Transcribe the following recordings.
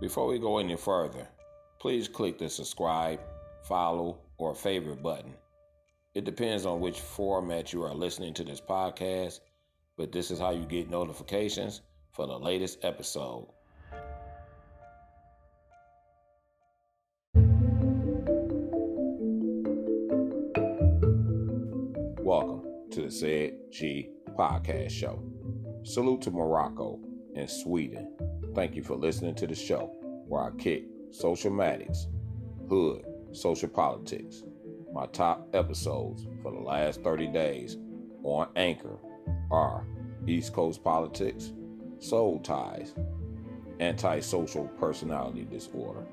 Before we go any further, please click the subscribe, follow, or favorite button. It depends on which format you are listening to this podcast, but this is how you get notifications for the latest episode. Welcome to the Ced G Podcast Show. Salute to Morocco and Sweden. Thank you for listening to the show where I kick social matics, hood, social politics. My top episodes for the last 30 days on Anchor are East Coast Politics, Soul Ties, Antisocial Personality Disorder.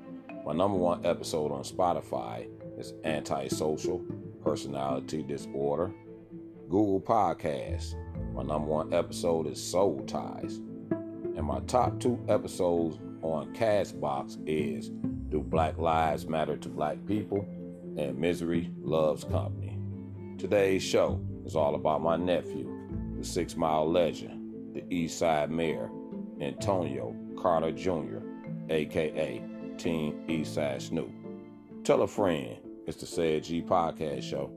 My number one episode on Spotify is Antisocial Personality Disorder. Google Podcasts. My number one episode is Soul Ties. And my top two episodes on Castbox is Do Black Lives Matter to Black People? and Misery Loves Company. Today's show is all about my nephew, the Six Mile legend, the East Side Mayor, Antonio Carter Jr., aka Team Eastside Snoop. Tell a friend it's the Ced G Podcast Show.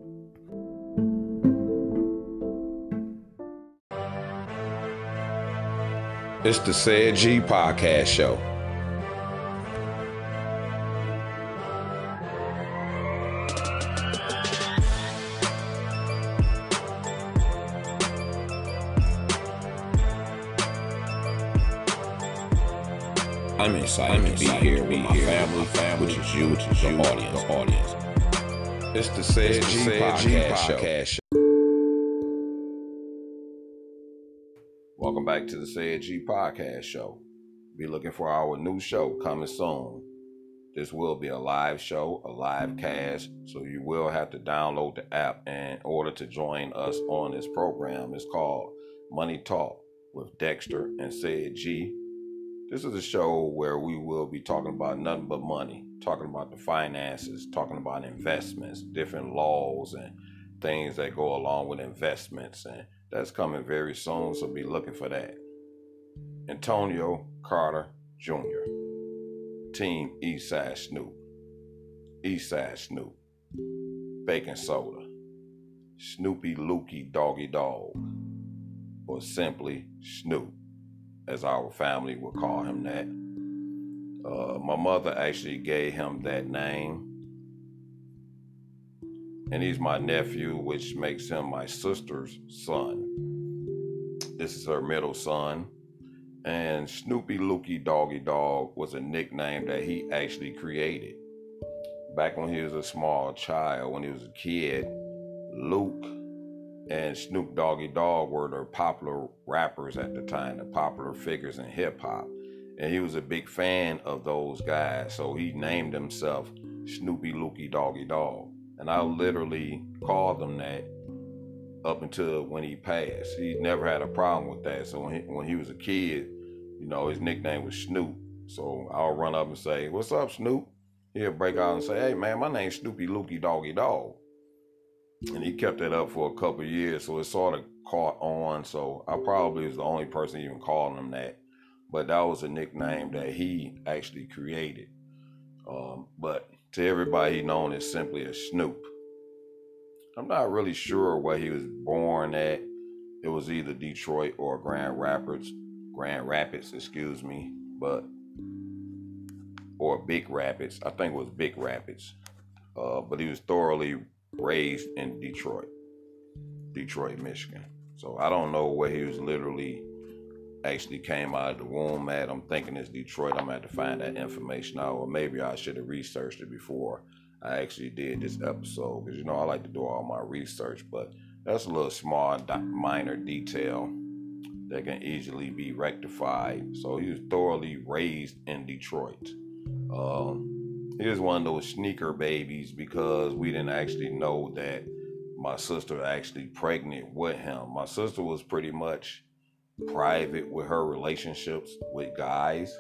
It's the Ced G Podcast Show. I'm excited I'm to be here with my family, family, which is you, which is the audience, the audience. It's the Ced G, G Podcast, Podcast Show. To the Ced G Podcast Show. Be looking for our new show coming soon. This will be a live show, a live cast, so you will have to download the app in order to join us on this program. It's called Money Talk with Dexter and Ced G this is a show where we will be talking about nothing but money, talking about the finances, talking about investments, different laws and things that go along with investments. And that's coming very soon, so be looking for that. Antonio Carter Jr., Team Eastside Snoop, Eastside Snoop, Baking Soda, Snoopy Lukey Doggy Dog, or simply Snoop as our family would call him that. Uh, my mother actually gave him that name. And he's my nephew, which makes him my sister's son. This is her middle son. And Snoopy Lukey Doggy Dog was a nickname that he actually created. Back when he was a small child, when he was a kid, Luke and Snoop Doggy Dog were the popular rappers at the time, the popular figures in hip hop. And he was a big fan of those guys, so he named himself Snoopy Lukey Doggy Dogg. And I literally called him that up until when he passed. He never had a problem with that. So when he, when he was a kid, you know, his nickname was Snoop. So I'll run up and say, What's up, Snoop? He'll break out and say, Hey, man, my name's Snoopy Lukey Doggy Dog." and he kept that up for a couple years, so it sort of caught on. So I probably was the only person even calling him that, but that was a nickname that he actually created. Um, but to everybody, known as simply as Snoop. I'm not really sure where he was born at. It was either Detroit or Grand Rapids, Grand Rapids, excuse me, but or Big Rapids. I think it was Big Rapids. Uh, but he was thoroughly raised in Detroit, Detroit, Michigan. So I don't know where he was literally actually came out of the womb at. I'm thinking it's Detroit. I'm have to find that information out, or maybe I should have researched it before I actually did this episode, because you know I like to do all my research. But that's a little small, minor detail that can easily be rectified. So he was thoroughly raised in Detroit. Um, he was one of those sneaker babies because we didn't actually know that my sister actually pregnant with him. My sister was pretty much private with her relationships with guys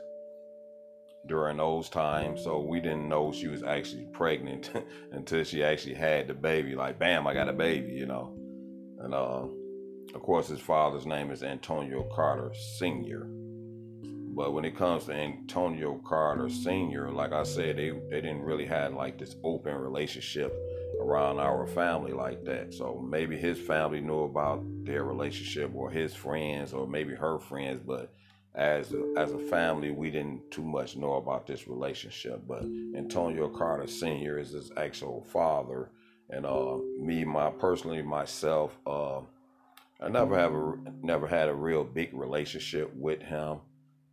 during those times, so we didn't know she was actually pregnant until she actually had the baby. Like, bam, I got a baby, you know. And uh, of course, his father's name is Antonio Carter Sr. But when it comes to Antonio Carter Sr., like I said, they, they didn't really have like this open relationship around our family like that. So maybe his family knew about their relationship or his friends or maybe her friends, but as a, as a family, we didn't too much know about this relationship. But Antonio Carter Sr. is his actual father, and uh, me, my personally myself, uh, I never have a never had a real big relationship with him.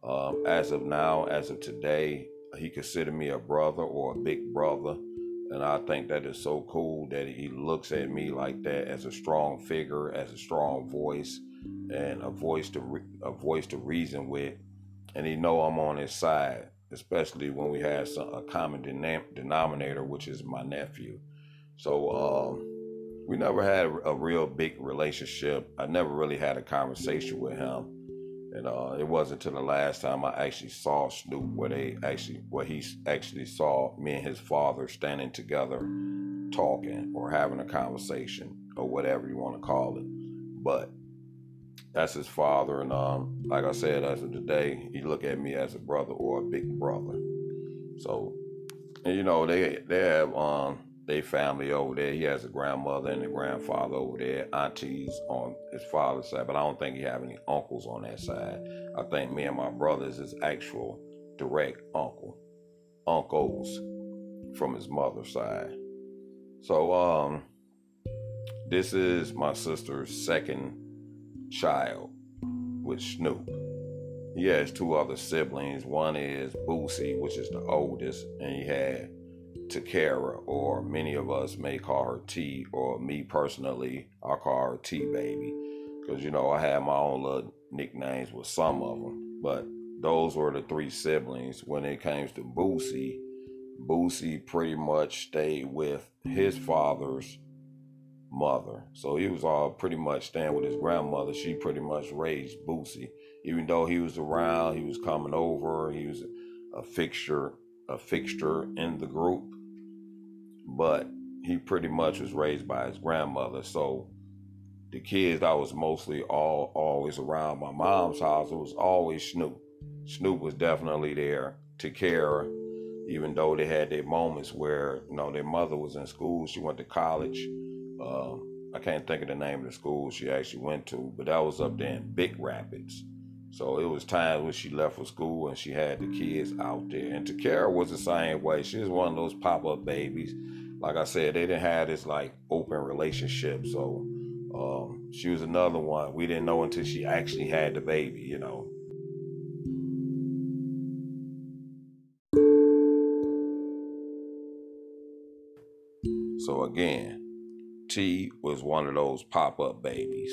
Um, as of now, as of today, he considered me a brother or a big brother. And I think that is so cool that he looks at me like that as a strong figure, as a strong voice, and a voice to re- a voice to reason with. And he know I'm on his side, especially when we have some, a common denominator, which is my nephew. So um, we never had a, a real big relationship. I never really had a conversation with him and uh, it wasn't until the last time I actually saw Snoop where they actually where he actually saw me and his father standing together talking or having a conversation or whatever you want to call it. But that's his father and um, like I said, as of today, he look at me as a brother or a big brother. So and you know, they they have um they family over there. He has a grandmother and a grandfather over there, aunties on his father's side, but I don't think he have any uncles on that side. I think me and my brothers is actual direct uncle, uncles from his mother's side. So um, this is my sister's second child with Snoop. He has two other siblings. One is Boosie, which is the oldest, and he had Takara, or many of us may call her T, or me personally, I call her T Baby, because you know I have my own little nicknames with some of them. But those were the three siblings. When it came to Boosie, Boosie pretty much stayed with his father's mother. So he was all pretty much staying with his grandmother. She pretty much raised Boosie. Even though he was around, he was coming over, he was a fixture, a fixture in the group but he pretty much was raised by his grandmother. So the kids I was mostly all always around my mom's house. It was always Snoop. Snoop was definitely there to care, even though they had their moments where you know their mother was in school. She went to college. Uh, I can't think of the name of the school she actually went to, but that was up there in Big Rapids. So it was times when she left for school and she had the kids out there. And Takara was the same way. She was one of those pop up babies like I said, they didn't have this like open relationship. So um, she was another one. We didn't know until she actually had the baby, you know. So again, T was one of those pop up babies.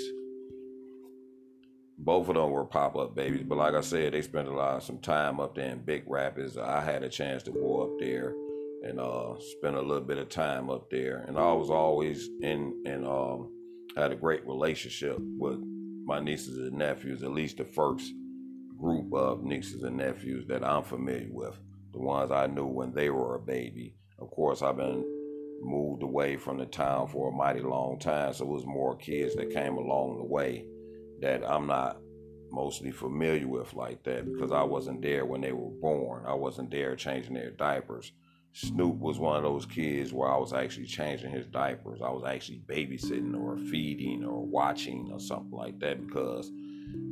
Both of them were pop up babies, but like I said, they spent a lot of some time up there in Big Rapids. I had a chance to go up there and uh, spent a little bit of time up there. And I was always in and um, had a great relationship with my nieces and nephews, at least the first group of nieces and nephews that I'm familiar with, the ones I knew when they were a baby. Of course, I've been moved away from the town for a mighty long time, so it was more kids that came along the way that I'm not mostly familiar with like that because I wasn't there when they were born. I wasn't there changing their diapers. Snoop was one of those kids where I was actually changing his diapers. I was actually babysitting or feeding or watching or something like that because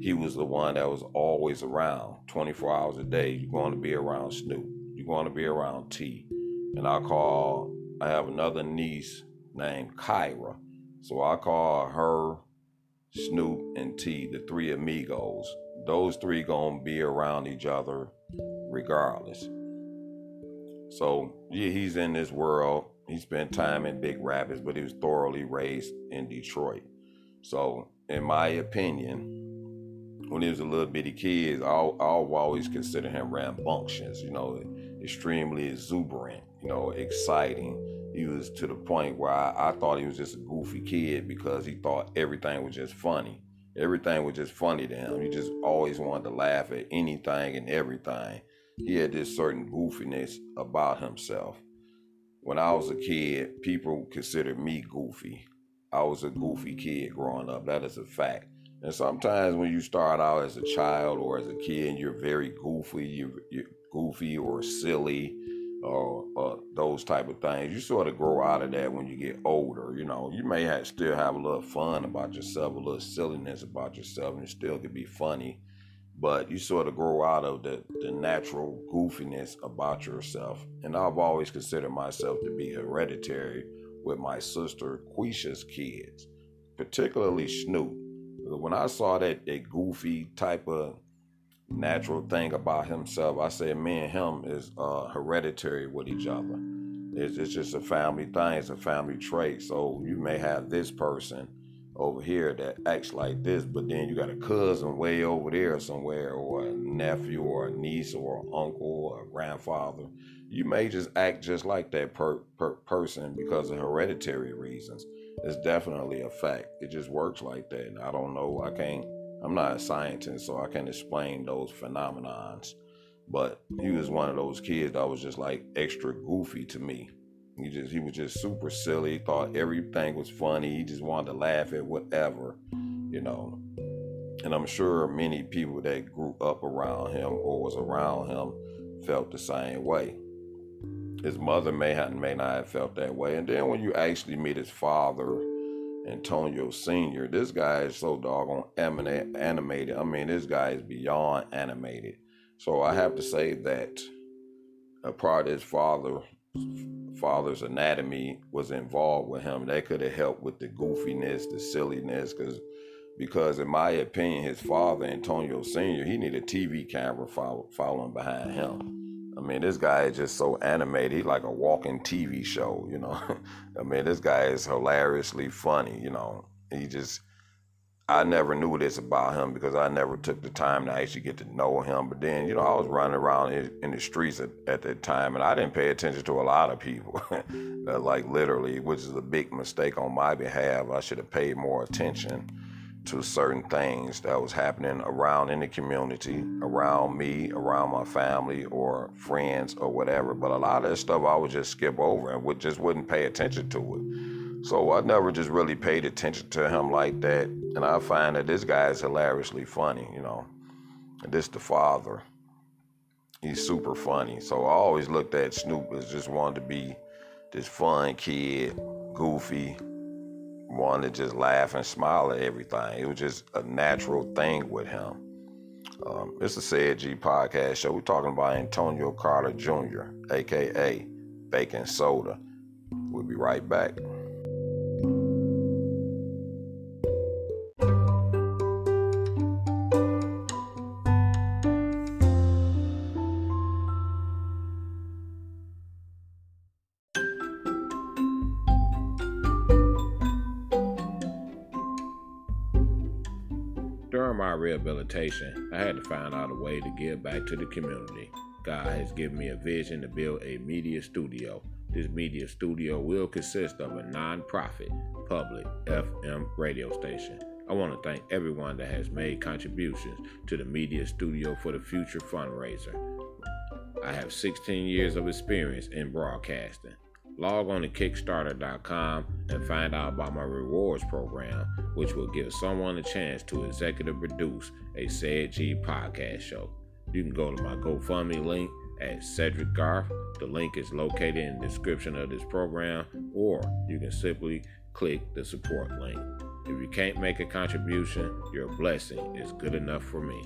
he was the one that was always around 24 hours a day. You're going to be around Snoop. You're going to be around T. And I call, I have another niece named Kyra. So I call her Snoop and T, the three amigos. Those three gonna be around each other regardless. So yeah, he's in this world. He spent time in Big Rapids, but he was thoroughly raised in Detroit. So, in my opinion, when he was a little bitty kid, I'll, I'll always consider him rambunctious, you know, extremely exuberant, you know, exciting. He was to the point where I, I thought he was just a goofy kid because he thought everything was just funny. Everything was just funny to him. He just always wanted to laugh at anything and everything he had this certain goofiness about himself. When I was a kid, people considered me goofy. I was a goofy kid growing up. That is a fact. And sometimes when you start out as a child or as a kid and you're very goofy, you're, you're goofy or silly, or, or, those type of things. You sort of grow out of that when you get older. You know, you may have, still have a little fun about yourself, a little silliness about yourself, and it still could be funny. But you sort of grow out of the, the natural goofiness about yourself. And I've always considered myself to be hereditary with my sister Quisha's kids, particularly Snoop. When I saw that, that goofy type of natural thing about himself. I say me and him is uh, hereditary with each other. It's, it's just a family thing. It's a family trait. So you may have this person over here that acts like this, but then you got a cousin way over there somewhere, or a nephew, or a niece, or an uncle, or a grandfather. You may just act just like that per, per person because of hereditary reasons. It's definitely a fact. It just works like that. And I don't know. I can't I'm not a scientist, so I can't explain those phenomenons. But he was one of those kids that was just like extra goofy to me. He just he was just super silly, thought everything was funny. He just wanted to laugh at whatever, you know. And I'm sure many people that grew up around him or was around him felt the same way. His mother may have may not have felt that way. And then when you actually meet his father, Antonio Sr. This guy is so doggone animated. I mean, this guy is beyond animated. So I have to say that a part of his father father's anatomy was involved with him. That could have helped with the goofiness, the silliness, because because in my opinion, his father, Antonio Sr., he needed a TV camera follow, following behind him. I mean, this guy is just so animated. He's like a walking TV show, you know. I mean, this guy is hilariously funny, you know. He just, I never knew this about him because I never took the time to actually get to know him. But then, you know, I was running around in, the streets at, at that time and I didn't pay attention to a lot of people. like literally, which is a big mistake on my behalf. I should have paid more attention to certain things that was happening around in the community, around me, around my family or friends or whatever. But a lot of that stuff I would just skip over and would just wouldn't pay attention to it. So I never just really paid attention to him like that. And I find that this guy is hilariously funny, you know. And this the father. He's super funny. So I always looked at Snoop as just wanted to be this fun kid, goofy, wanted to just laugh and smile at everything. It was just a natural thing with him. Um, it's the Ced G podcast show. We're talking about Antonio Carter Jr., aka Baking Soda. We'll be right back. I had to find out a way to give back to the community. God has given me a vision to build a media studio. This media studio will consist of a non-profit public FM radio station. I want to thank everyone that has made contributions to the media studio for the future fundraiser. I have 16 years of experience in broadcasting. Log on to Kickstarter.com and find out about my rewards program, which will give someone a chance to executive produce a Ced G podcast show. You can go to my GoFundMe link at Cedric Garth. The link is located in the description of this program, or you can simply click the support link. If you can't make a contribution, your blessing is good enough for me.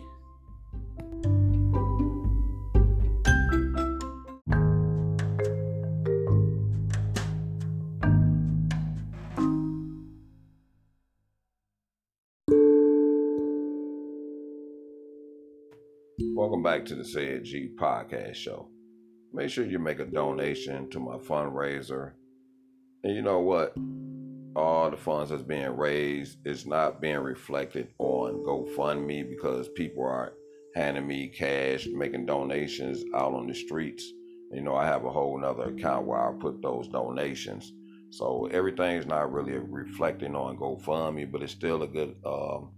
Back to the Ced G podcast show. Make sure you make a donation to my fundraiser. And you know what? All the funds that's being raised is not being reflected on GoFundMe because people are handing me cash, making donations out on the streets. You know, I have a whole nother account where I put those donations. So everything's not really reflecting on GoFundMe, but it's still a good um,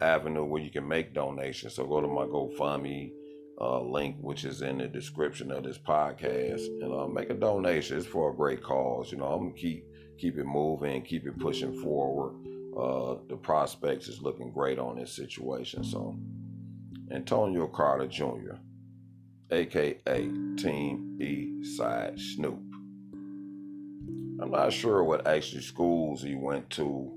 avenue where you can make donations. So go to my GoFundMe uh, link, which is in the description of this podcast, and uh, make a donation. It's for a great cause. You know, I'm gonna keep keep it moving, keep it pushing forward. uh, the prospects is looking great on this situation. So, Antonio Carter Jr., aka Team East Side Snoop. I'm not sure what actually schools he went to.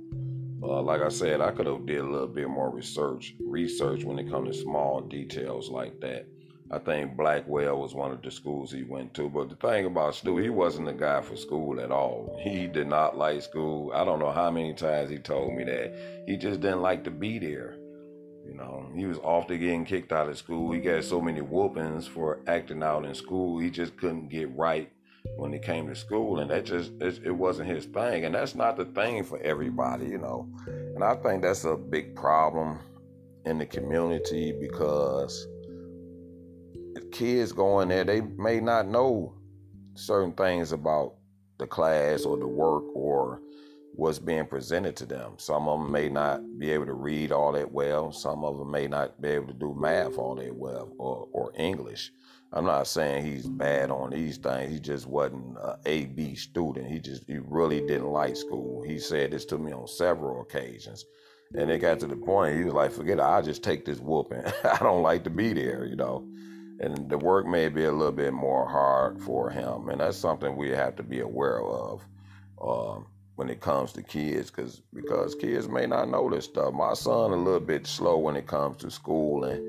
Uh, like I said, I could have did a little bit more research research when it comes to small details like that. I think Blackwell was one of the schools he went to. But the thing about Stu, he wasn't the guy for school at all. He did not like school. I don't know how many times he told me that. He just didn't like to be there. You know, he was often getting kicked out of school. He got so many whoopings for acting out in school. He just couldn't get right when it came to school, and that just it, it wasn't his thing. And that's not the thing for everybody, you know. And I think that's a big problem in the community because if kids going there, they may not know certain things about the class or the work or what's being presented to them. Some of them may not be able to read all that well. Some of them may not be able to do math all that well or, or English. I'm not saying he's bad on these things. He just wasn't a B student. He just he really didn't like school. He said this to me on several occasions. And it got to the point he was like, forget it, I'll just take this whooping. I don't like to be there, you know and the work may be a little bit more hard for him, and that's something we have to be aware of um, when it comes to kids, because because kids may not know this stuff. My son a little bit slow when it comes to school, and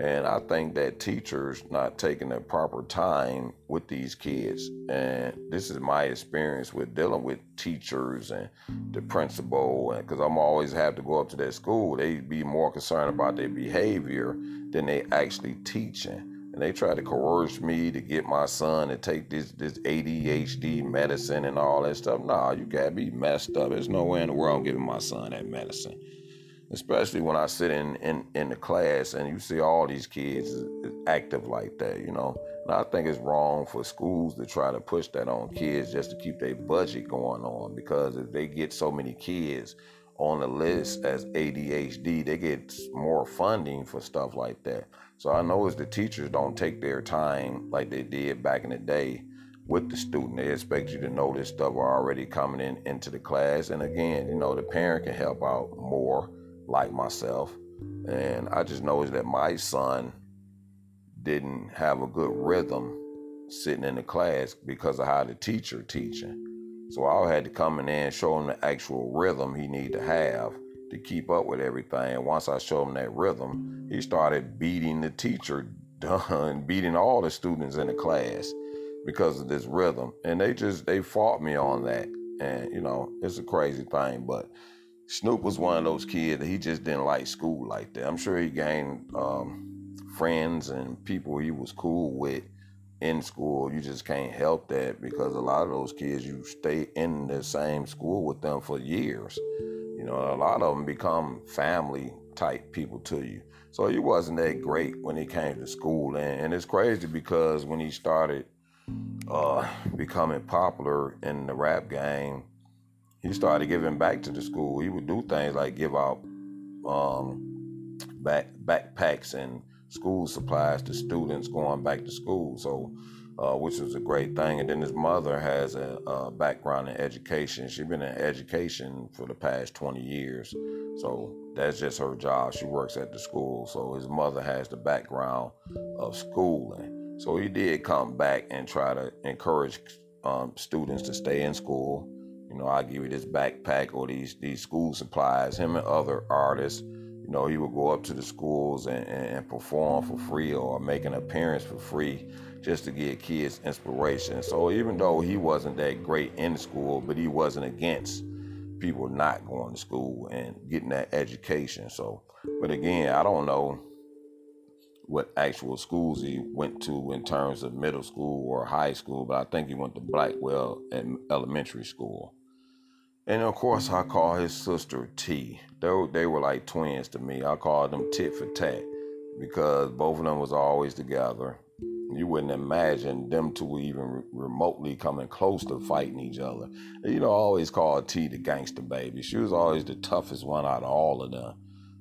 and I think that teachers not taking the proper time with these kids, and this is my experience with dealing with teachers and the principal, because I'm always have to go up to that school, they be more concerned about their behavior than they actually teaching and they try to coerce me to get my son to take this this ADHD medicine and all that stuff. Nah, you gotta be messed up. There's no way in the world I'm giving my son that medicine. Especially when I sit in, in, in the class and you see all these kids active like that, you know. And I think it's wrong for schools to try to push that on kids just to keep their budget going on because if they get so many kids on the list as ADHD, they get more funding for stuff like that. So I know the teachers don't take their time like they did back in the day with the student. They expect you to know this stuff already coming in into the class. And again, you know, the parent can help out more, like myself. And I just noticed that my son didn't have a good rhythm sitting in the class because of how the teacher teaching. So I had to come in there and show him the actual rhythm he need to have to keep up with everything. And once I showed him that rhythm, he started beating the teacher, done beating all the students in the class because of this rhythm. And they just they fought me on that. And you know, it's a crazy thing, but Snoop was one of those kids that he just didn't like school like that. I'm sure he gained um, friends and people he was cool with in school. You just can't help that because a lot of those kids you stay in the same school with them for years. You know, a lot of them become family type people to you. So he wasn't that great when he came to school, and, and it's crazy because when he started uh, becoming popular in the rap game, he started giving back to the school. He would do things like give out um, back backpacks and school supplies to students going back to school. So uh, which was a great thing. And then his mother has a, a background in education. She's been in education for the past 20 years. So that's just her job. She works at the school. So his mother has the background of schooling. So he did come back and try to encourage um, students to stay in school. You know, I give you this backpack or these these school supplies. Him and other artists, you know, he would go up to the schools and, and perform for free or make an appearance for free just to give kids inspiration. So even though he wasn't that great in school, but he wasn't against people not going to school and getting that education. So, but again, I don't know what actual schools he went to in terms of middle school or high school, but I think he went to Blackwell elementary school. And of course, I call his sister T. They they were like twins to me. I called them tit for tat because both of them was always together you wouldn't imagine them two even remotely coming close to fighting each other. You know, I always called T the gangster baby. She was always the toughest one out of all of them.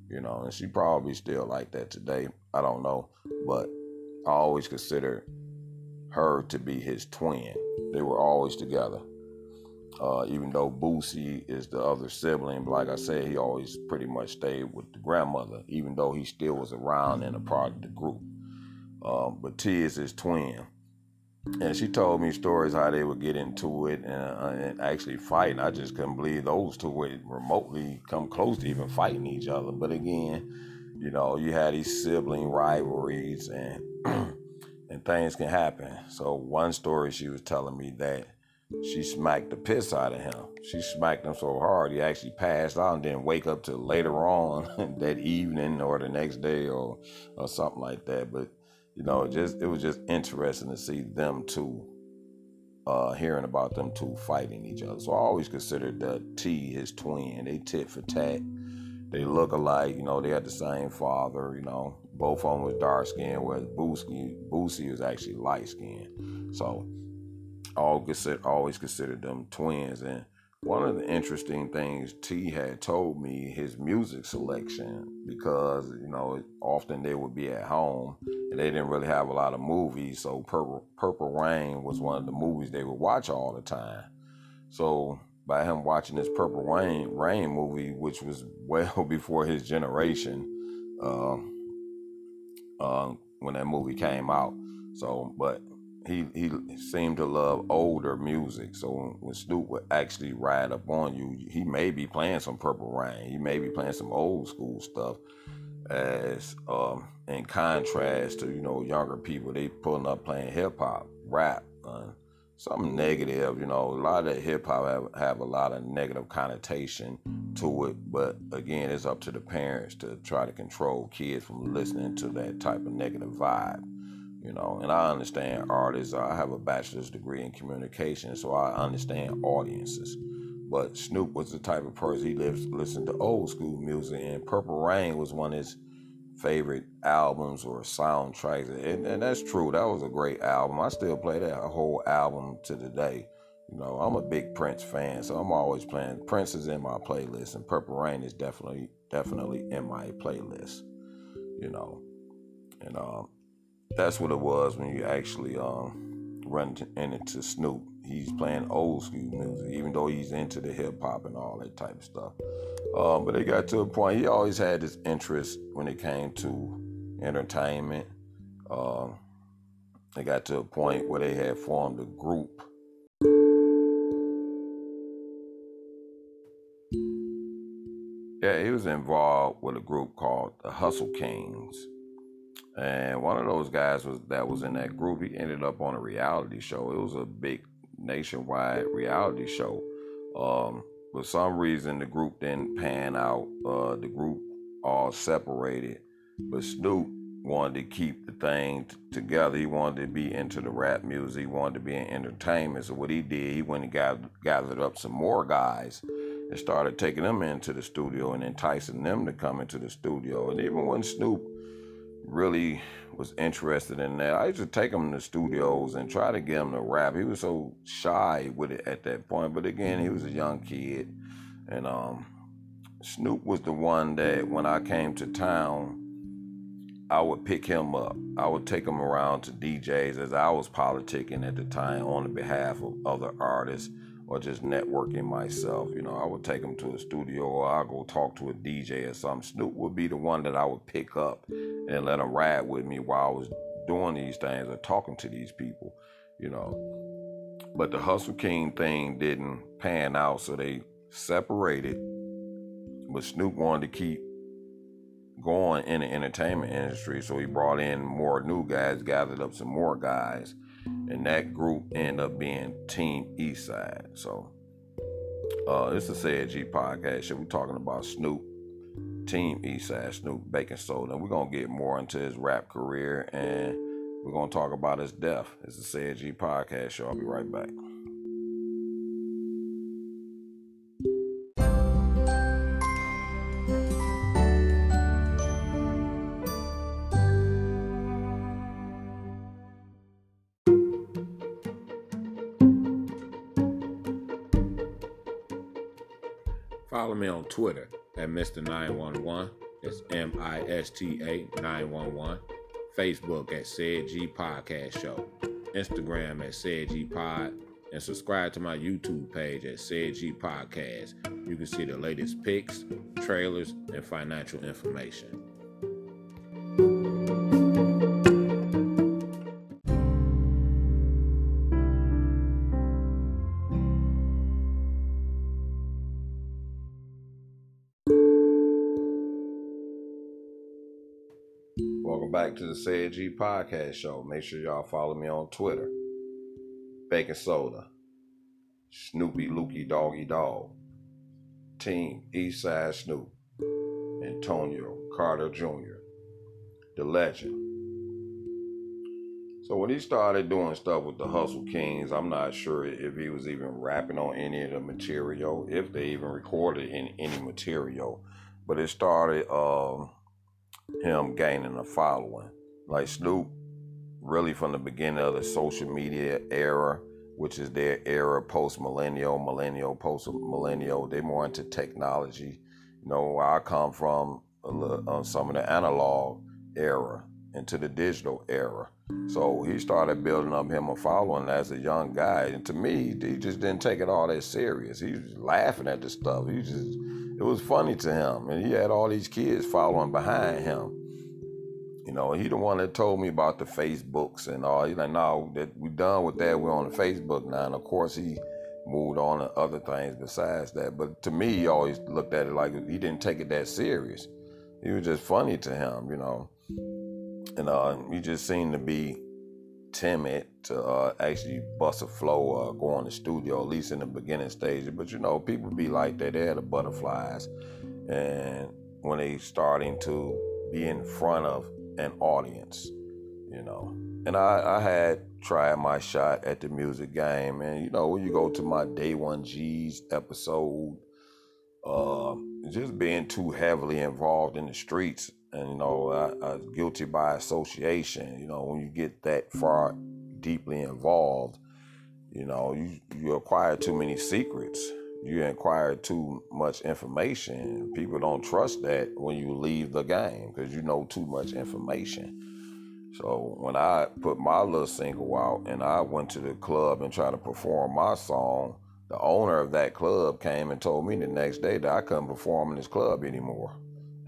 You know, and she probably still like that today. I don't know, but I always consider her to be his twin. They were always together. Uh, even though Boosie is the other sibling, like I said, he always pretty much stayed with the grandmother, even though he still was around and a part of the group. Um, but T is his twin. And she told me stories how they would get into it and, uh, and actually fight. And I just couldn't believe those two would remotely come close to even fighting each other. But again, you know, you had these sibling rivalries and and things can happen. So one story she was telling me that she smacked the piss out of him. She smacked him so hard he actually passed out and didn't wake up till later on that evening or the next day or or something like that. But you know, just it was just interesting to see them two, uh, hearing about them two fighting each other. So I always considered the T his twin. They tit for tat. They look alike. You know, they had the same father. You know, both of them was dark skinned, whereas Boosie Boosie was actually light skinned. So I always always considered them twins and one of the interesting things T had told me his music selection because you know often they would be at home and they didn't really have a lot of movies so Purple, Purple Rain was one of the movies they would watch all the time. So by him watching this Purple Rain Rain movie which was well before his generation um, um, when that movie came out so but he he seemed to love older music. So when Snoop would actually ride up on you, he may be playing some Purple Rain. He may be playing some old school stuff. As um, in contrast to you know younger people, they pulling up playing hip hop, rap, uh, something negative. You know, a lot of hip hop have, have a lot of negative connotation to it. But again, it's up to the parents to try to control kids from listening to that type of negative vibe you know and i understand artists i have a bachelor's degree in communication so i understand audiences. But snoop was the type of person he lives listened to old school music and purple rain was one of his favorite albums or soundtracks and, and that's true that was a great album. I still play that whole album to today you know i'm a big prince fan so i'm always playing prince is in my playlist and purple rain is definitely definitely in my playlist you know. And um that's what it was when you actually um, run into Snoop. He's playing old school music, even though he's into the hip hop and all that type of stuff. Um, but it got to a point, he always had this interest when it came to entertainment. Um, got to a point where they had formed a group. Yeah, he was involved with a group called the Hustle Kings. And one of those guys was that was in that group. He ended up on a reality show. It was a big nationwide reality show. Um, for some reason, the group didn't pan out. Uh, the group all separated. But Snoop wanted to keep the thing t- together. He wanted to be into the rap music. He wanted to be in entertainment. So what he did, he went and got, gathered up some more guys and started taking them into the studio and enticing them to come into the studio. And even when Snoop really was interested in that. I used to take him to studios and try to get him to rap. He was so shy with it at that point, but again, he was a young kid, and um, Snoop was the one that when I came to town, I would pick him up. I would take him around to DJs as I was politicking at the time on behalf of other artists or just networking myself. You know, I would take him to a studio or I'd go talk to a DJ or something. Snoop would be the one that I would pick up and let him ride with me while I was doing these things or talking to these people, you know. But the Hustle King thing didn't pan out, so they separated. But Snoop wanted to keep going in the entertainment industry, so he brought in more new guys, gathered up some more guys and that group ended up being Team Eastside. So uh, it's a Ced podcast. We're talking about Snoop, Team Eastside, Snoop Baking Soda. And we're gonna get more into his rap career and we're gonna talk about his death. It's a Ced G podcast show. I'll be right back. Twitter at Mr. 911. It's M I S T A 911. Facebook at Ced G Podcast Show. Instagram at Ced G Pod. and subscribe to my YouTube page at Ced G Podcast. You can see the latest pics, trailers, and financial information. Back to the Ced G Podcast Show. Make sure y'all follow me on Twitter. Baking Soda. Snoopy Lukey Doggy Dog. Team Eastside Snoop. Antonio Carter Jr. The legend. So when he started doing stuff with the Hustle Kings, I'm not sure if he was even rapping on any of the material, if they even recorded in any material. But it started um, him gaining a following. Like Snoop, really from the beginning of the social media era, which is their era post millennial, millennial, post millennial. They're more into technology. You know, I come from, uh, some of the analog era into the digital era. So he started building up him a following as a young guy. And to me, he just didn't take it all that serious. He was laughing at the stuff. He just, it was funny to him. And he had all these kids following behind him. You know, he the one that told me about the Facebooks and all. He's like, no, that we done with that. We're on the Facebook now. And of course, he moved on to other things besides that. But to me, he always looked at it like he didn't take it that serious. It was just funny to him, you know. And uh, he just seemed to be timid to uh, actually bust a flow, uh, go on the studio, at least in the beginning stages. But you know, people be like that. They're the butterflies. And when they starting to be in front of an audience, you know. And I, I had tried my shot at the music game. And, you know, when you go to my Day One G's episode, uh, just being too heavily involved in the streets, and, you know, guilty by association. You know, when you get that far deeply involved, you know, you, you acquire too many secrets you acquire too much information. People don't trust that when you leave the game because you know too much information. So when I put my little single out and I went to the club and tried to perform my song, the owner of that club came and told me the next day that I couldn't perform in this club anymore.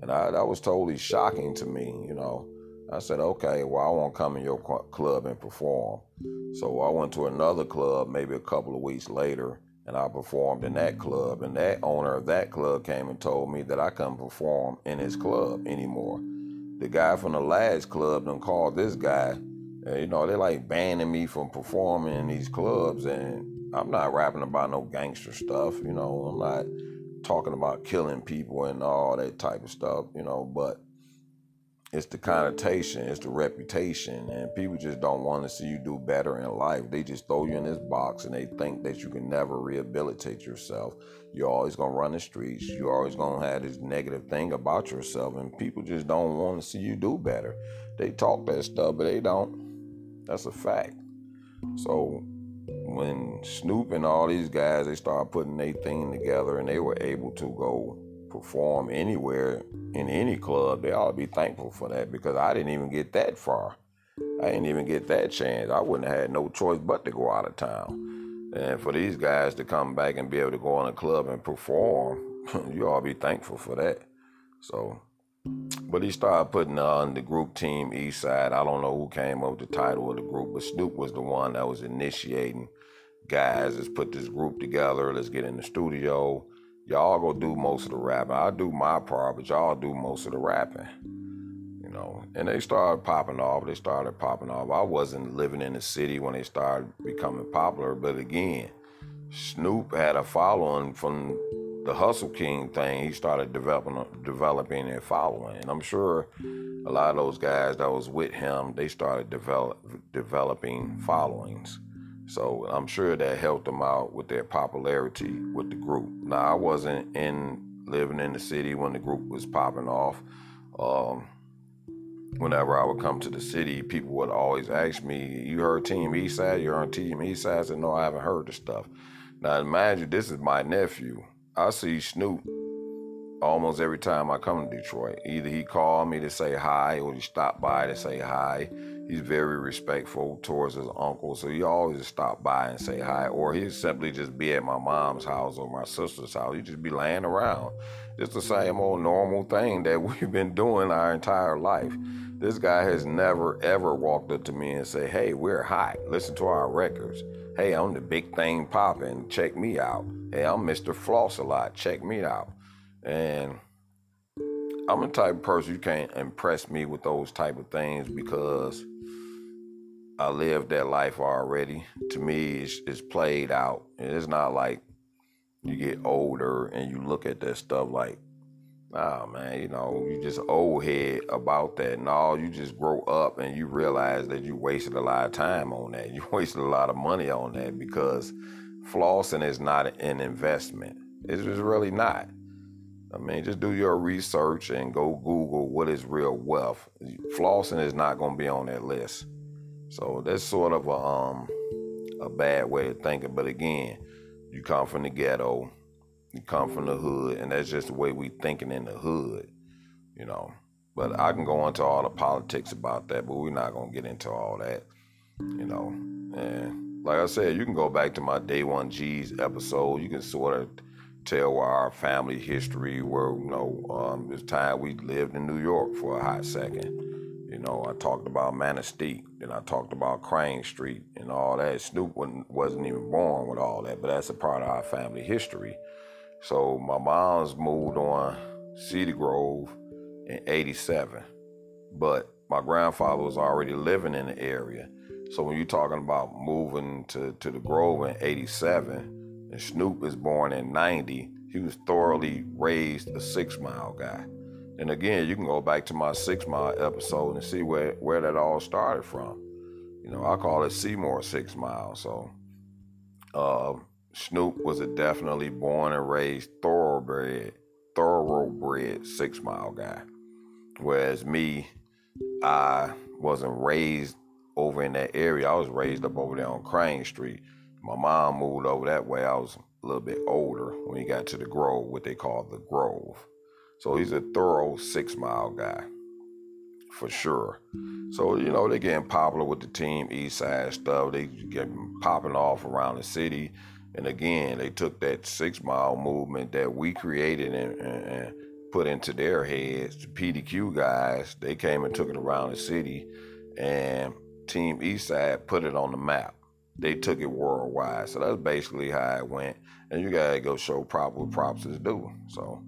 And I, that was totally shocking to me, you know. I said, okay, well, I won't come in your club and perform. So I went to another club maybe a couple of weeks later and I performed in that club. And that owner of that club came and told me that I couldn't perform in his club anymore. The guy from the last club done called this guy. And, you know, they're like banning me from performing in these clubs. And I'm not rapping about no gangster stuff, you know, I'm not talking about killing people and all that type of stuff, you know, but it's the connotation, it's the reputation, and people just don't want to see you do better in life. They just throw you in this box and they think that you can never rehabilitate yourself. You're always gonna run the streets, you're always gonna have this negative thing about yourself, and people just don't want to see you do better. They talk that stuff, but they don't. That's a fact. So when Snoop and all these guys they started putting their thing together and they were able to go perform anywhere in any club, they ought to be thankful for that because I didn't even get that far. I didn't even get that chance. I wouldn't have had no choice but to go out of town. And for these guys to come back and be able to go in a club and perform, you to be thankful for that. So, but he started putting on the group team East Side. I don't know who came up with the title of the group, but Snoop was the one that was initiating guys. Let's put this group together. Let's get in the studio y'all go do most of the rapping. I do my part, but y'all do most of the rapping. You know, and they started popping off. They started popping off. I wasn't living in the city when they started becoming popular, but again, Snoop had a following from the Hustle King thing. He started developing developing a following, and I'm sure a lot of those guys that was with him, they started develop, developing followings. So I'm sure that helped them out with their popularity with the group. Now I wasn't in living in the city when the group was popping off. Um, whenever I would come to the city, people would always ask me, "You heard Team Eastside? You're on Team Eastside?" I said, "No, I haven't heard the stuff." Now imagine this is my nephew. I see Snoop almost every time I come to Detroit. Either he called me to say hi or he stopped by to say hi. He's very respectful towards his uncle. So he always stop by and say hi, or he'd simply just be at my mom's house or my sister's house. He'd just be laying around. It's the same old normal thing that we've been doing our entire life. This guy has never ever walked up to me and say, "Hey, we're hot. Listen to our records. Hey, I'm the big thing popping. Check me out. Hey, I'm Mr. Floss a lot. Check me out." And I'm the type of person you can't impress me with those type of things because I lived that life already. To me, it's, it's played out. It's not like you get older and you look at that stuff like, oh man, you know, you just old head about that. No, you just grow up and you realize that you wasted a lot of time on that. You wasted a lot of money on that because flossing is not an investment. It's just really not. I mean, just do your research and go Google what is real wealth. Flossing is not going to be on that list. So that's sort of a um a bad way of thinking. But again, you come from the ghetto, you come from the hood, and that's just the way we thinking in the hood, you know. But I can go into all the politics about that, but we're not gonna get into all that, you know. And like I said, you can go back to my Day One G's episode. You can sort of tell our family history where you know um, this time we lived in New York for a hot second. You know, I talked about Manistee, then I talked about Crane Street and all that. Snoop wasn't even born with all that, but that's a part of our family history. So my mom's moved on Cedar Grove in 87, but my grandfather was already living in the area. So when you're talking about moving to, to the Grove in 87, and Snoop is born in 90, he was thoroughly raised a six mile guy. And again, you can go back to my six mile episode and see where, where that all started from. You know, I call it Seymour Six Mile. So uh, Snoop was a definitely born and raised thoroughbred, thoroughbred six mile guy. Whereas me, I wasn't raised over in that area. I was raised up over there on Crane Street my mom moved over that way. I was a little bit older when he got to the Grove, what they call the Grove. So he's a thorough six mile guy for sure. So, you know, they getting popular with the Team Eastside stuff. They get popping off around the city. And again, they took that six mile movement that we created and, and, and put into their heads. The PDQ guys, they came and took it around the city. And Team Eastside put it on the map they took it worldwide. So that's basically how it went. And you gotta go show prop what props is due. So,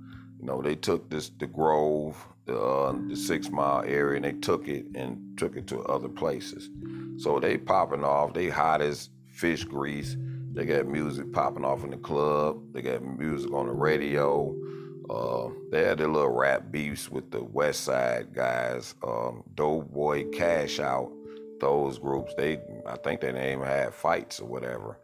know, they took this the Grove, the, uh, the Six Mile area, and they took it and took it to other places. So they popping off. They hot as fish grease. They got music popping off in the club. They got music on the radio. Uh, they had their little rap beefs with the West Side guys. Um, Doughboy Cash Out those groups, they I think they even have fights or whatever.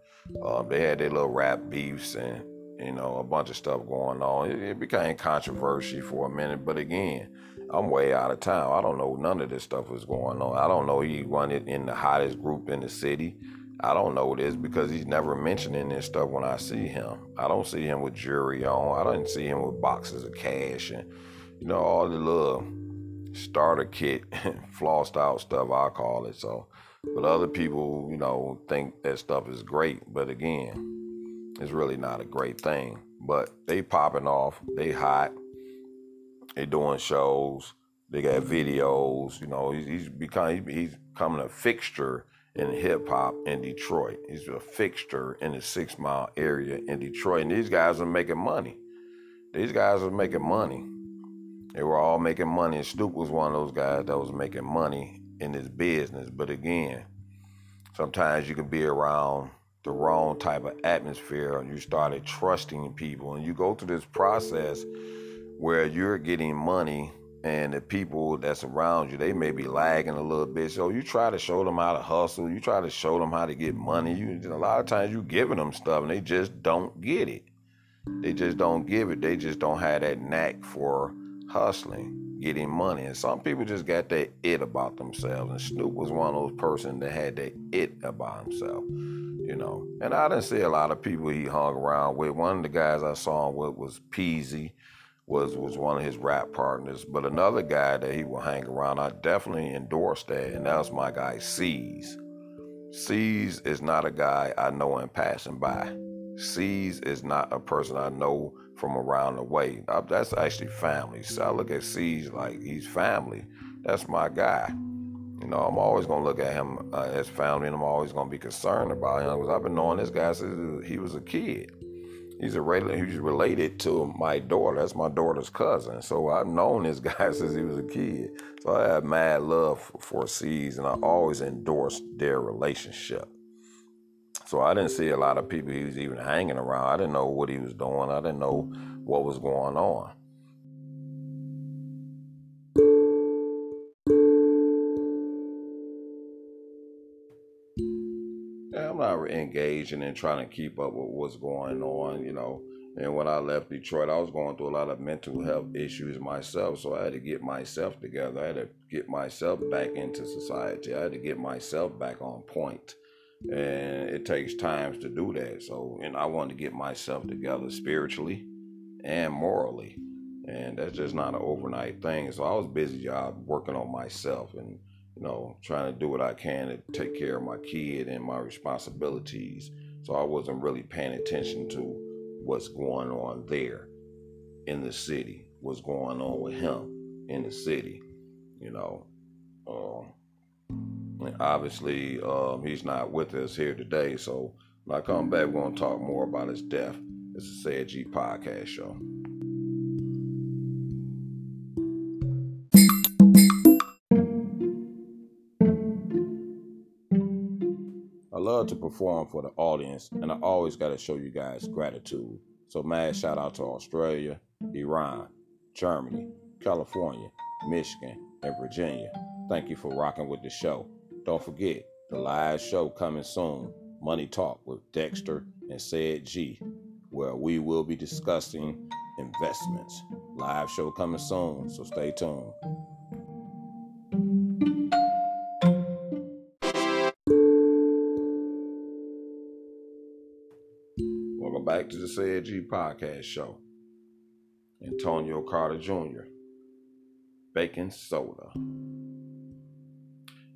Um, they had their little rap beefs and you know a bunch of stuff going on. It, it became controversy for a minute, but again, I'm way out of town. I don't know none of this stuff was going on. I don't know he wanted in the hottest group in the city. I don't know this because he's never mentioning this stuff when I see him. I don't see him with jewelry on. I don't see him with boxes of cash and you know all the little starter kit, flossed out stuff, I call it. So, but other people, you know, think that stuff is great. But again, it's really not a great thing. But they popping off, they hot, they doing shows, they got videos. You know, he's, he's becoming he's becoming a fixture in hip hop in Detroit. He's a fixture in the Six Mile area in Detroit, and these guys are making money. These guys are making money. They were all making money, and Snoop was one of those guys that was making money in his business. But again, sometimes you can be around the wrong type of atmosphere and you started trusting people and you go through this process where you're getting money and the people that's around you they may be lagging a little bit. So you try to show them how to hustle you try to show them how to get money you a lot of times you giving them stuff and they just don't get it. They just don't give it they just don't have that knack for hustling, getting money. And some people just got that it about themselves. And Snoop was one of those persons that had that it about himself, you know. And I didn't see a lot of people he hung around with. One of the guys I saw him with was Peezy, was was one of his rap partners. But another guy that he would hang around, I definitely endorsed that, and that was my guy Cease. Cease is not a guy I know in passing by. Cease is not a person I know from around the way. That's actually family. So I look at Cease like he's family. That's my guy. You know, I'm always gonna look at him uh, as family, and I'm always gonna be concerned about him because I've been knowing this guy since he was a kid he's a he's related to my daughter. That's my daughter's cousin. So I've known this guy since he was a kid. So I have mad love for Cease, and I always endorse their relationship. So I didn't see a lot of people he was even hanging around. I didn't know what he was doing. I didn't know what was going on. I'm not engaging and trying to keep up with what's going on, you know. And when I left Detroit, I was going through a lot of mental health issues myself. So I had to get myself together. I had to get myself back into society. I had to get myself back on point. And it takes times to do that. So, and I wanted to get myself together spiritually and morally. And that's just not an overnight thing. So I was busy job working on myself and you know, trying to do what I can to take care of my kid and my responsibilities. So I wasn't really paying attention to what's going on there in the city, what's going on with him in the city, you know. Um, obviously, um, he's not with us here today. So when I come back, we're going to talk more about his death. It's a Ced G podcast show. I love to perform for the audience, and I always got to show you guys gratitude. So, mad shout out to Australia, Iran, Germany, California, Michigan, and Virginia. Thank you for rocking with the show. Don't forget, the live show coming soon Money Talk with Dexter and Ced G, where we will be discussing investments. Live show coming soon, so stay tuned. Welcome back to the Ced G podcast show. Antonio Carter Jr. Baking soda.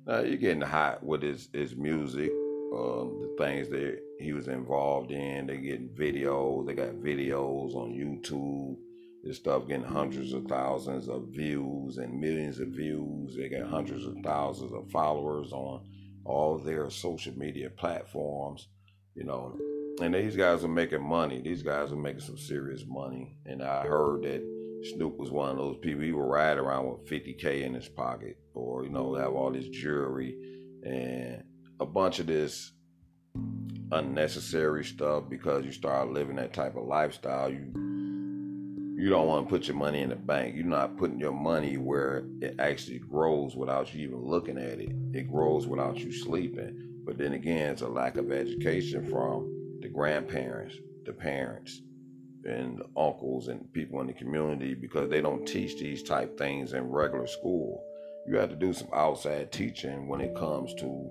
Now you're getting hot with his, his music, um, the things that he was involved in. They're getting videos. They got videos on YouTube. This stuff getting hundreds of thousands of views and millions of views. They got hundreds of thousands of followers on all their social media platforms. You know, and these guys are making money. These guys are making some serious money. And I heard that Snoop was one of those people. He would ride around with 50K in his pocket or, you know, have all this jewelry and a bunch of this unnecessary stuff because you start living that type of lifestyle. You you don't want to put your money in the bank. You're not putting your money where it actually grows without you even looking at it. It grows without you sleeping. But then again, it's a lack of education from the grandparents, the parents, and uncles and people in the community because they don't teach these type things in regular school. You have to do some outside teaching when it comes to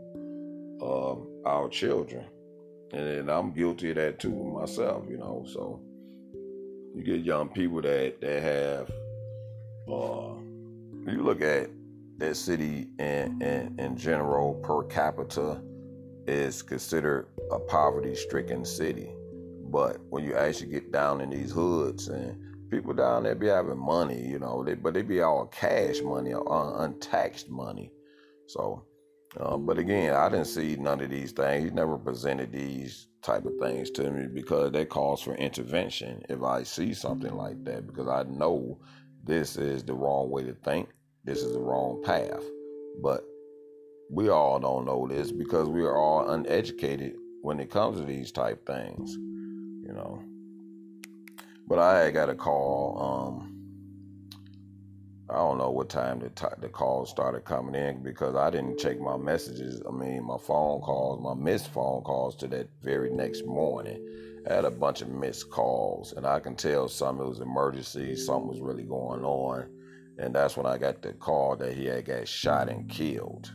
uh, our children, and I'm guilty of that too myself. You know, so you get young people that that have. Uh, you look at that city in, in, in general per capita is considered a poverty stricken city. But when you actually get down in these hoods and people down there be having money, you know, they, but they be all cash money or untaxed money. So, uh, but again, I didn't see none of these things. He never presented these type of things to me because they calls for intervention if I see something like that because I know this is the wrong way to think. This is the wrong path. But we all don't know this because we are all uneducated when it comes to these type things, you know. But I got a call. Um, I don't know what time the t- the calls started coming in because I didn't check my messages. I mean, my phone calls, my missed phone calls to that very next morning. I had a bunch of missed calls, and I can tell some it was emergency, something was really going on, and that's when I got the call that he had got shot and killed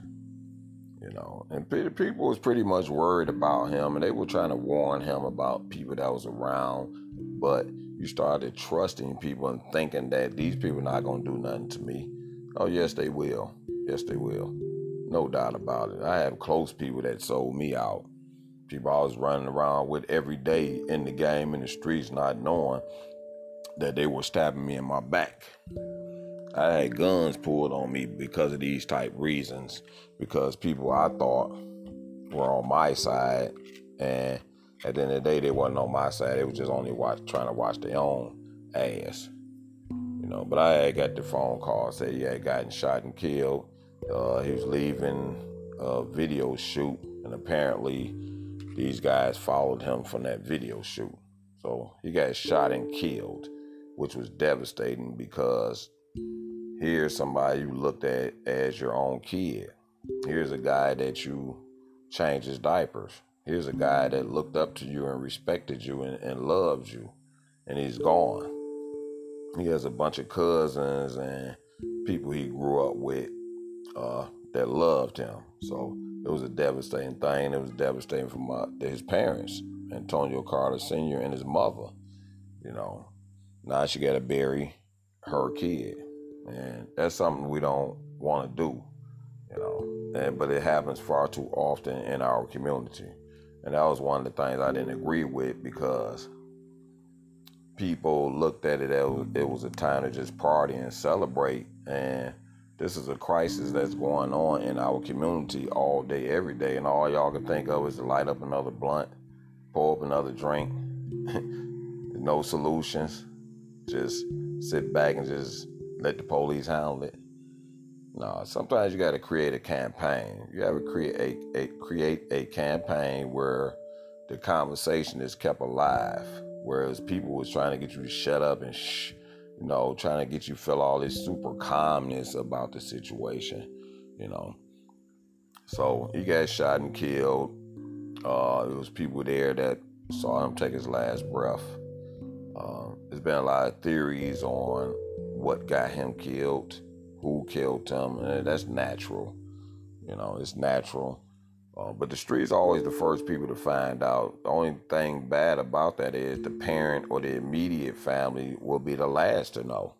you know. And people was pretty much worried about him, and they were trying to warn him about people that was around. But you started trusting people and thinking that these people not gonna do nothing to me. Oh yes, they will. Yes, they will. No doubt about it. I have close people that sold me out. People I was running around with every day in the game in the streets, not knowing that they were stabbing me in my back. I had guns pulled on me because of these type reasons, because people I thought were on my side, and at the end of the day, they wasn't on my side. They was just only watch, trying to watch their own ass, you know. But I had got the phone call say he had gotten shot and killed. Uh, he was leaving a video shoot, and apparently these guys followed him from that video shoot. So he got shot and killed, which was devastating because here's somebody you looked at as your own kid. Here's a guy that you changed his diapers. Here's a guy that looked up to you and respected you and, and loved you, and he's gone. He has a bunch of cousins and people he grew up with uh, that loved him. So it was a devastating thing. It was devastating for my, his parents, Antonio Carter Sr. and his mother. You know, now she got to bury her kid, and that's something we don't want to do. You know, and but it happens far too often in our community, and that was one of the things I didn't agree with because people looked at it as it was a time to just party and celebrate, and this is a crisis that's going on in our community all day, every day, and all y'all can think of is to light up another blunt, pour up another drink. no solutions. Just sit back and just let the police handle it. No, sometimes you got to create a campaign. You got to create a, a create a campaign where the conversation is kept alive. Whereas people was trying to get you to shut up and shh, you know, trying to get you feel all this super calmness about the situation, you know. So he got shot and killed. Uh, there was people there that saw him take his last breath. Uh, there's been a lot of theories on what got him killed, who killed him, and that's natural. You know, it's natural. Uh, but the streets always the first people to find out. The only thing bad about that is the parent or the immediate family will be the last to know.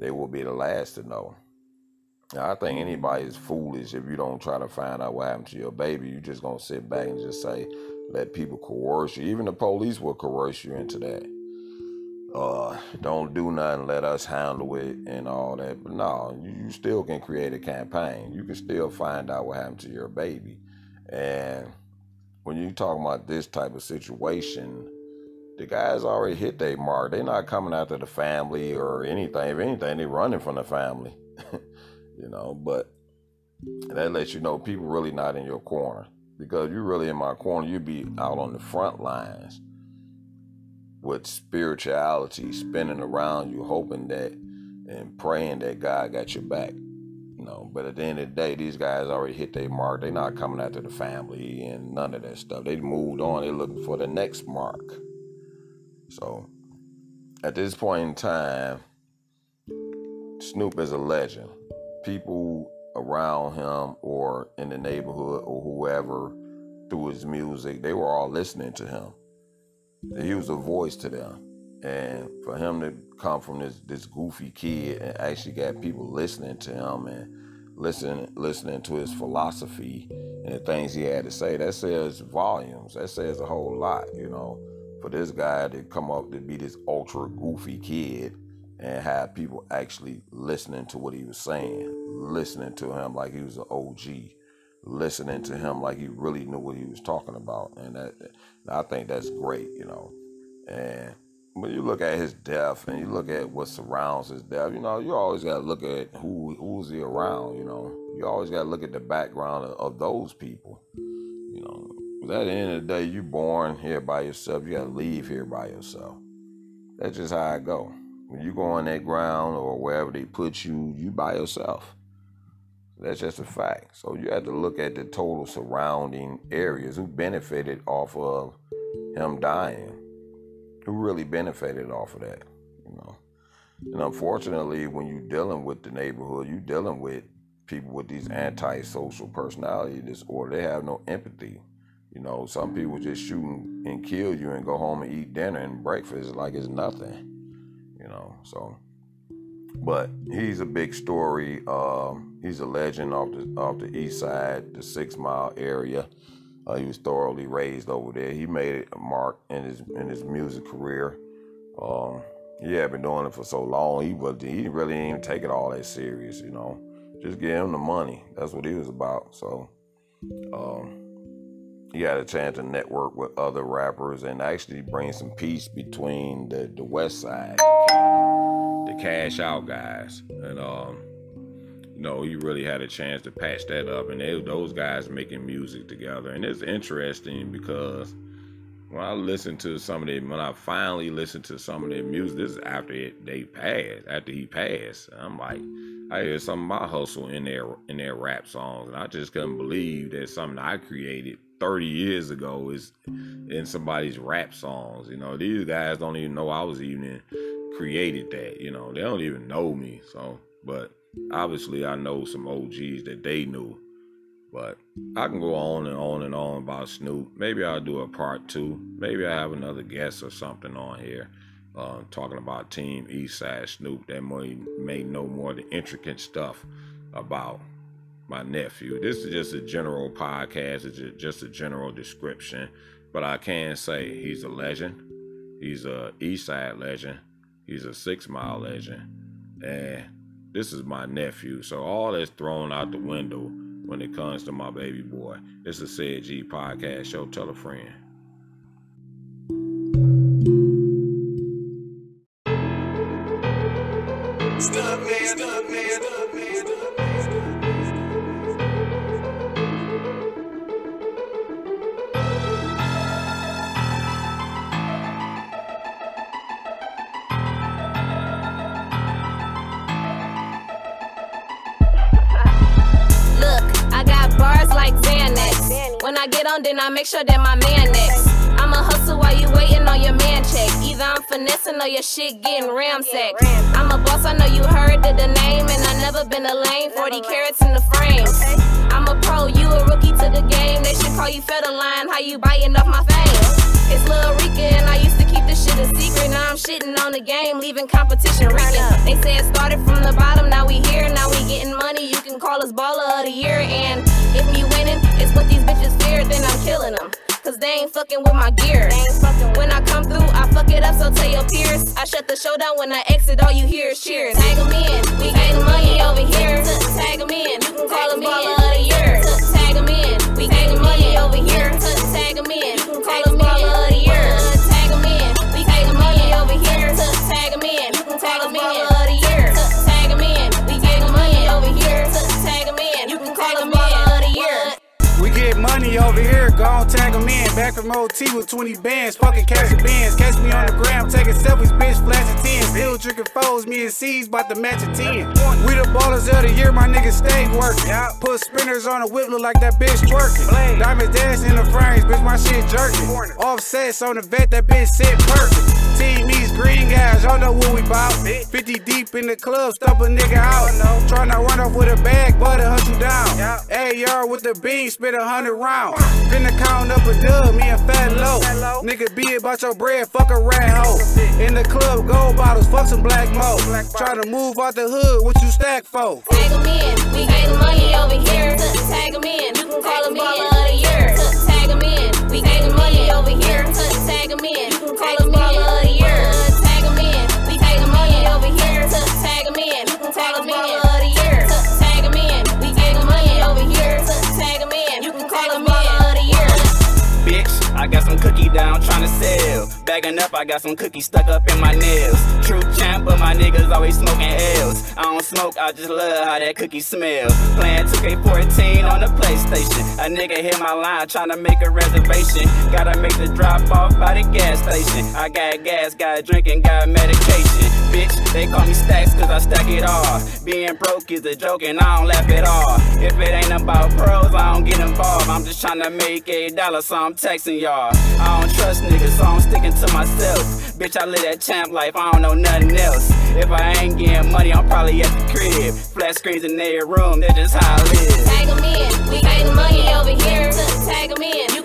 They will be the last to know. Now, I think anybody is foolish if you don't try to find out what happened to your baby. You're just gonna sit back and just say, let people coerce you. Even the police will coerce you into that uh, don't do nothing, let us handle it and all that. But no, you, still can create a campaign. You can still find out what happened to your baby. And when you talk about this type of situation, the guys already hit their mark. They're not coming after the family or anything. If anything, they're running from the family. you know, but that lets you know people really not in your corner. Because you're really in my corner, you'd be out on the front lines with spirituality spinning around you, hoping that and praying that God got your back. You know, but at the end of the day, these guys already hit their mark. They're not coming after the family and none of that stuff. They moved on. They're looking for the next mark. So, at this point in time, Snoop is a legend. People around him or in the neighborhood or whoever through his music, they were all listening to him he was a voice to them. And for him to come from this this goofy kid and actually got people listening to him and listening listening to his philosophy and the things he had to say, that says volumes. That says a whole lot, you know. For this guy to come up to be this ultra goofy kid and have people actually listening to what he was saying, listening to him like he was an OG listening to him like he really knew what he was talking about, and that I think that's great, you know. And when you look at his death and you look at what surrounds his death, you know, you always got to look at who who's he around. You know, you always got to look at the background of, of those people. You know, at the end of the day, you're born here by yourself. You got to leave here by yourself. That's just how I go. When you go on that ground or wherever they put you, you by yourself. That's just a fact. So you have to look at the total surrounding areas who benefited off of him dying. Who really benefited off of that, you know? And unfortunately, when you're dealing with the neighborhood, you're dealing with people with these antisocial personality disorder. They have no empathy. You know, some people just shoot and kill you and go home and eat dinner and breakfast like it's nothing. Know, so. But he's a big story. Um, he's a legend off the off the east side, the Six Mile area. Uh, he was thoroughly raised over there. He made a mark in his in his music career. Um, he had been doing it for so long. He was he really didn't even take it all that serious, you know. Just give him the money. That's what he was about. So um, he had a chance to network with other rappers and actually bring some peace between the, the West Side, Cash Out guys, and um, you know he really had a chance to patch that up. And they, those guys making music together, and it's interesting because when I listened to some of them, when I finally listened to some of their music, this is after it, they passed, after he passed. I'm like, I hear some of my hustle in their in their rap songs, and I just couldn't believe that something I created 30 years ago is in somebody's rap songs. You know, these guys don't even know I was even created that. You know, they don't even know me. So, but obviously, I know some OGs that they knew but I can go on and on and on about Snoop. Maybe I'll do a part two. Maybe I have another guest or something on here uh, talking about Team Eastside Snoop that may, may know more the intricate stuff about my nephew. This is just a general podcast, it's just a general description. But I can say he's a legend. He's a Eastside legend. He's a Six Mile legend. And this is my nephew. So all that's thrown out the window when it comes to my baby boy. It's a Ced podcast show. Tell a friend. Make sure that my man next. I'ma hustle while you waiting on your man check. Either I'm finessing or your shit getting ramsacked. I'm a boss, I know you heard the name, and I never been a lame. 40 carats in the frames. I'm a pro, you a rookie to the game. They should call you Federline, how you biting off my fame. It's Lil Rika, and I used to keep this shit a secret. Now I'm shitting on the game, leaving competition reeking. They say it started from the bottom, now we here, now we getting money. You can call us baller of the year, then them. Cause they ain't fucking with my gear. When I come through, I fuck it up, so tell your peers. I shut the show down when I exit, all you hear is cheers. Tag them in, we getting money over here. Tag them in, you can call them over here, go on tag them in. Back from OT with 20 bands, fucking cash the bands. Catch me on the gram, taking selfies, bitch, flashing tens. Still drinking foes, me and C's bout to match a 10. We the ballers of the year, my niggas stay working. Put spinners on the whip, look like that bitch twerking. Diamonds dancing in the frames, bitch, my shit jerking. Offsets on the vet, that bitch sit perfect. Team East Green guys, y'all know what we bout. 50 deep in the club, stump a nigga out. Tryna run off with a bag, but it hunt you down. AR with the beam, spit a hundred rounds. Finna count up a dub, me and Fat Low. Nigga, be about your bread, fuck a rat hoe. In the club, gold bottles, fuck some black mo. Try to move out the hood, what you stack for? Tag em in, we getting money over here. Tag em in, you can call them baller got some cookies stuck up in my nails. True champ, but my niggas always smoking L's. I don't smoke, I just love how that cookie smell. Playing 2K14 on the PlayStation. A nigga hit my line tryna make a reservation. Gotta make the drop off by the gas station. I got gas, got drinking, got medication. Bitch, they call me stacks cause I stack it all. Being broke is a joke and I don't laugh at all. If it ain't about pros, I don't get involved. I'm just tryna make a dollar, so I'm texting y'all. I don't trust niggas, so I'm sticking to myself. Bitch, I live that champ life, I don't know nothing else. If I ain't getting money, I'm probably at the crib. Flat screens in their room, that's just how I live. Tag em in, we getting money over here. Tag em in, you